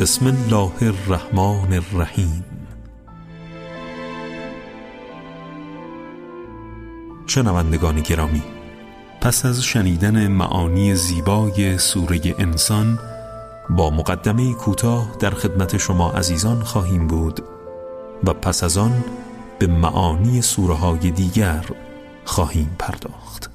بسم الله الرحمن الرحیم. شنوندگان گرامی پس از شنیدن معانی زیبای سوره انسان با مقدمه کوتاه در خدمت شما عزیزان خواهیم بود و پس از آن به معانی سوره های دیگر خواهیم پرداخت.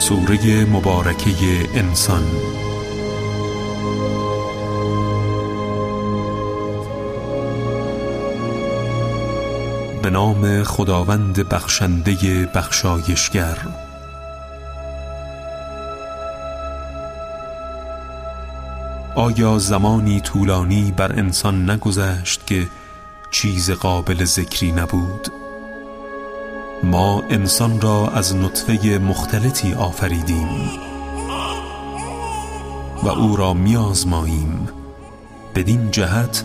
سوره مبارکه انسان. به نام خداوند بخشنده بخشایشگر. آیا زمانی طولانی بر انسان نگذشت که چیز قابل ذکری نبود؟ ما انسان را از نطفه مختلطی آفریدیم و او را میازماییم بدین جهت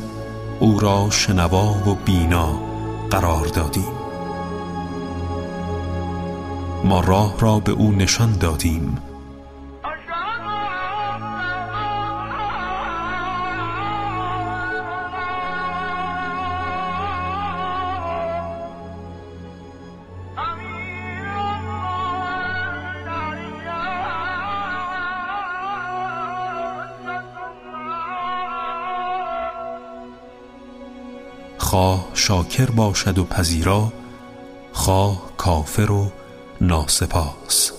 او را شنوا و بینا قرار دادیم. ما راه را به او نشان دادیم. خواه شاکر باشد و پذیرا خواه کافر و ناسپاس.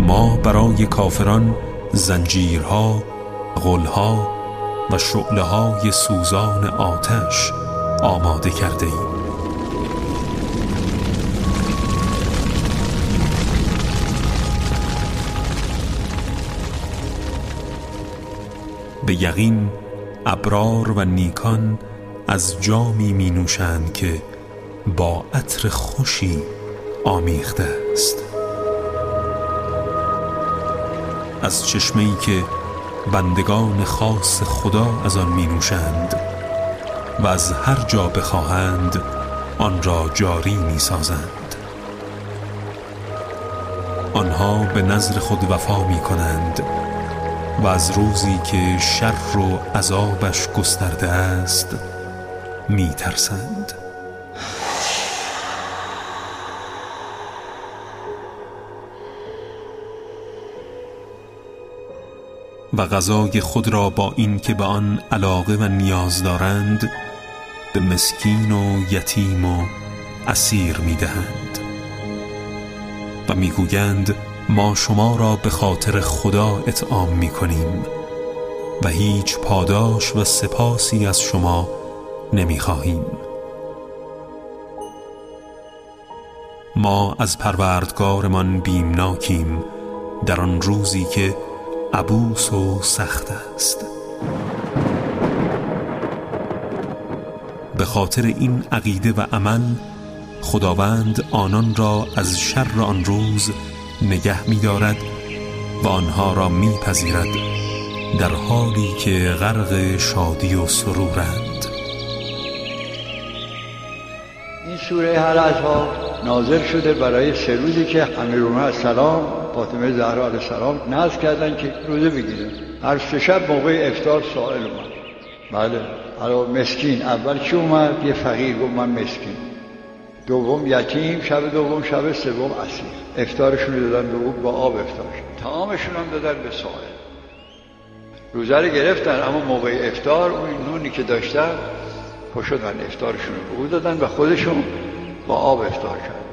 ما برای کافران زنجیرها غلها و شعله های سوزان آتش آماده کرده ایم. به یقین ابرار و نیکان از جامی می نوشند که با عطر خوشی آمیخته است. از چشمه ای که بندگان خاص خدا از آن می نوشند و از هر جا بخواهند آن را جاری می سازند آنها به نظر خود وفا می کنند و از روزی که شر و عذابش گسترده است می ترسند و غذای خود را با این که به آن علاقه و نیاز دارند به مسکین و یتیم و اسیر می دهند و می گویند ما شما را به خاطر خدا اطعام می کنیم و هیچ پاداش و سپاسی از شما نمی خواهیم. ما از پروردگارمان بیمناکیم در آن روزی که عبوس و سخت است. به خاطر این عقیده و عمل خداوند آنان را از شر آن روز نگه می دارد و آنها را میپذیرد در حالی که غرق شادی و سرورند. این سوره ها نازل شده برای سه روزی که امیرالمومنین السلام فاطمه زهرا علیه السلام نذر کردن که روزه بگیرن. هر سه شب موقع افتار سائل اومد. بله. مسکین اول کی اومد؟ یه فقیر گفت من مسکین دوم یتیم شب دوم شب سوم اسیر. افتارشون رو دادن به او با آب افتار. تمامشون هم دادن به سائل روزه رو گرفتن اما موقع افتار اون نونی که داشتن پشدن افتارشون رو به او دادن و خودشون با آب افتار کرد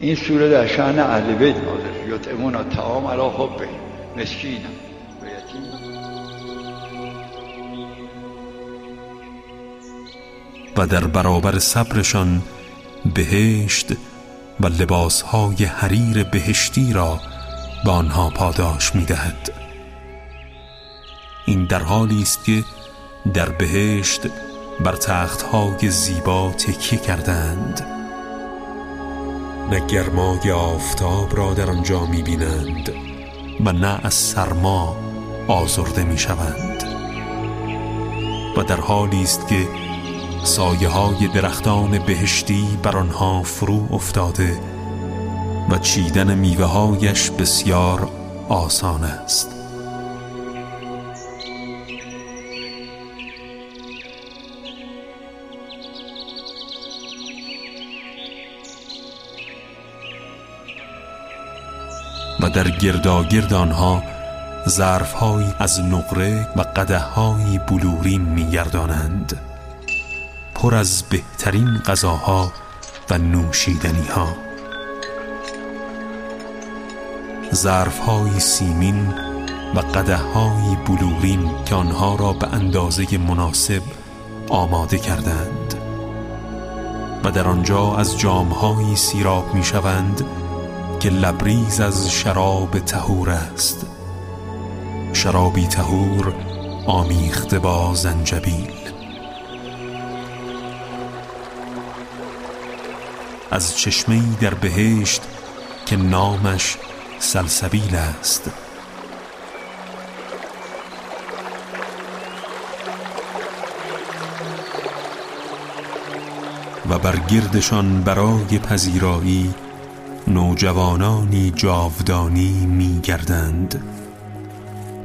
این سوره در شأن اهل بیت نازل یطعمون الطعام علی حبه. مسکینم. و یتیم. و در برابر صبرشان بهشت و لباسهای حریر بهشتی را به آنها پاداش می دهد. این در حالی است که در بهشت بر تختهای زیبا تکیه کردند نه گرمای آفتاب را در آنجا می بینند و نه از سرما آزرده می شوند و در حالی است که سایه های درختان بهشتی بر آنها فرو افتاده و چیدن میوه هایش بسیار آسان است. و در گرداگرد آنها ظرفهایی از نقره و قدههایی بلورین میگردانند. پر از بهترین غذاها و نوشیدنی ها ظرفهایی سیمین و قدههایی بلورین که آنها را به اندازه مناسب آماده کردند و در آنجا از جامهایی سیراب می شوند که لبریز از شراب تهور است. شرابی تهور آمیخته با زنجبیل. از چشمه در بهشت که نامش سلسبیل است. و بر گردشان برای پذیرایی نوجوانانی جاودانی می گردند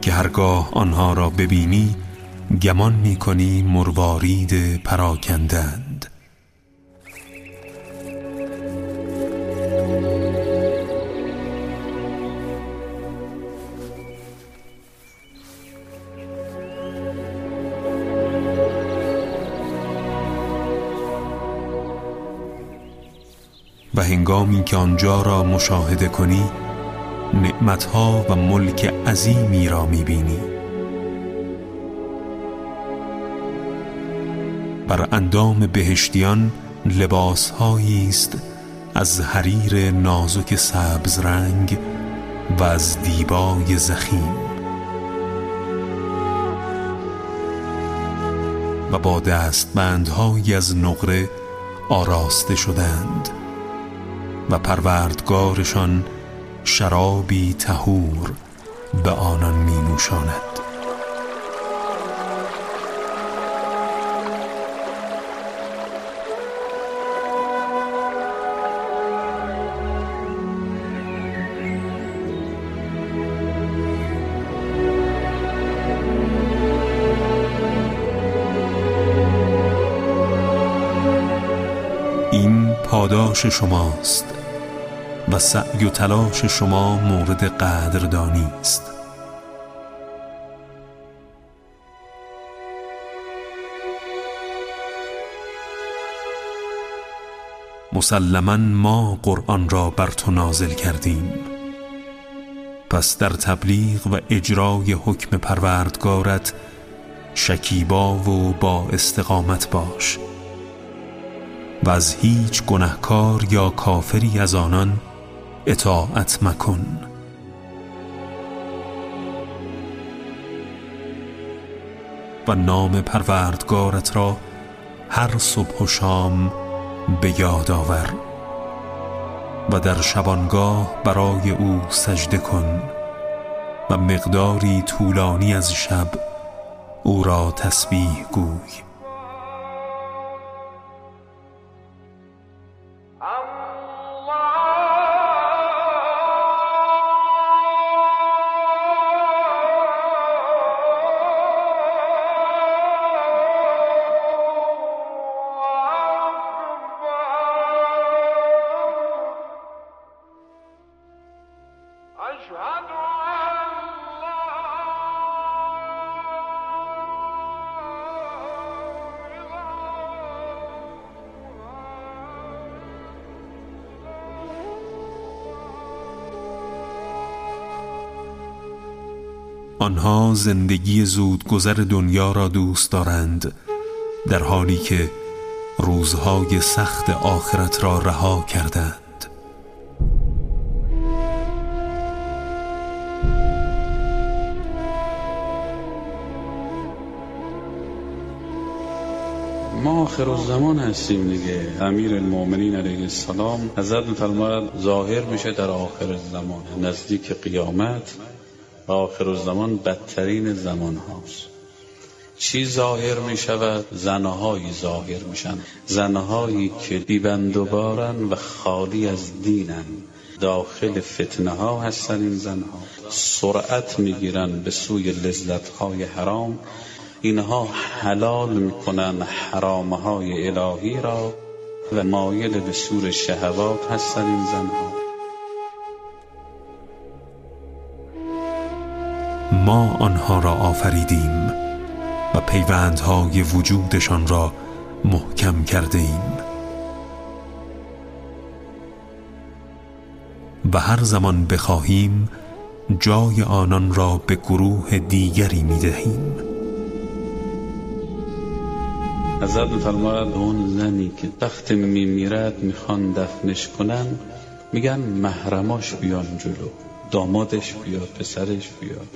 که هرگاه آنها را ببینی گمان می کنی مروارید پراکندند و هنگامی که آنجا را مشاهده کنی نعمتها و ملک عظیمی را می‌بینی. بر اندام بهشتیان لباسهایی است از حریر نازک سبز رنگ و از دیبای زخیم. و با دستبندهایی از نقره آراسته شدند. و پروردگارشان شرابی تهور به آنان می نوشاند پاداش شماست و سعی و تلاش شما مورد قدردانی است. مسلما ما قرآن را بر تو نازل کردیم. پس در تبلیغ و اجرای حکم پروردگارت شکیبا و با استقامت باش. و از هیچ گنهکار یا کافری از آنان اطاعت مکن. و نام پروردگارت را هر صبح و شام به یاد آور و در شبانگاه برای او سجده کن و مقداری طولانی از شب او را تسبیح گوی. آنها زندگی زودگذر دنیا را دوست دارند در حالی که روزهای سخت آخرت را رها کردند. ما آخر الزمان هستیم دیگه. امیر المومنین علیه السلام حضرت میفرماید ظاهر میشه در آخر الزمان نزدیک قیامت. آخر الزمان بدترین زمان هاست. چی ظاهر می شود؟ زنهایی ظاهر میشن زنهایی که بیبند و و خالی از دینن. داخل فتنه ها هستن این زنها. سرعت می‌گیرن به سوی لذت های حرام. اینها حلال می‌کنن حرام های الهی را و مایل به سور شهوات هستن این زنها. ما آنها را آفریدیم و پیوندهای وجودشان را محکم کرده ایم و هر زمان بخواهیم جای آنان را به گروه دیگری می دهیم حضرت میفرماید اون زنی که تخت میمیرد می‌خوان دفنش کنن. میگن محرماش بیان جلو دامادش بیاد پسرش بیاد.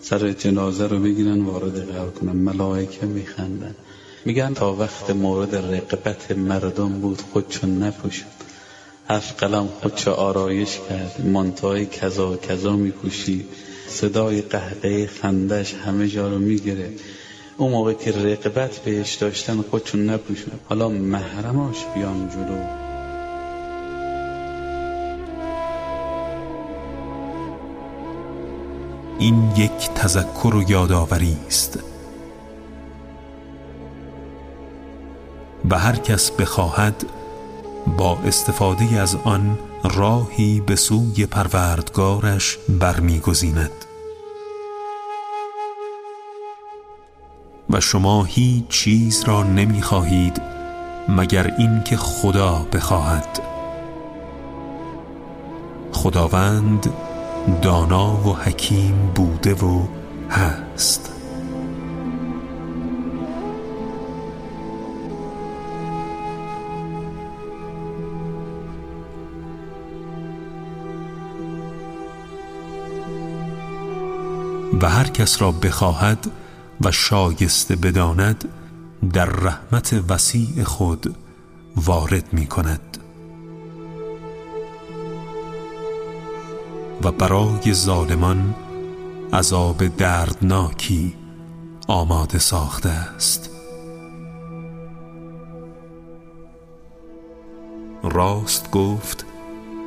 سر جنازه رو بگیرن وارد قبر کنن. ملائکه میخندن. میگن تا وقت مورد رقبت مردم بود خودشون نپوشد هفت قلم خودشو آرایش کرد. مانتای کذا کذا میپوشی صدای قهقه خندش همه جا رو می‌گیره. اون موقع که رقبت بهش داشتن خودشون نپوشن. حالا محرماش بیان جلو. این یک تذکر و یادآوری است. و هر کس بخواهد با استفاده از آن راهی به سوی پروردگارش برمیگزیند. و شما هیچ چیز را نمی‌خواهید مگر اینکه خدا بخواهد. خداوند دانا و حکیم بوده و هست. و هر کس را بخواهد و شایسته بداند در رحمت وسیع خود وارد می کند و برای ظالمان عذاب دردناکی آماده ساخته است. راست گفت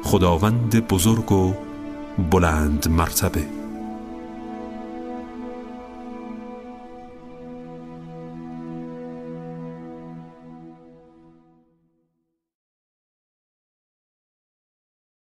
خداوند بزرگ و بلند مرتبه.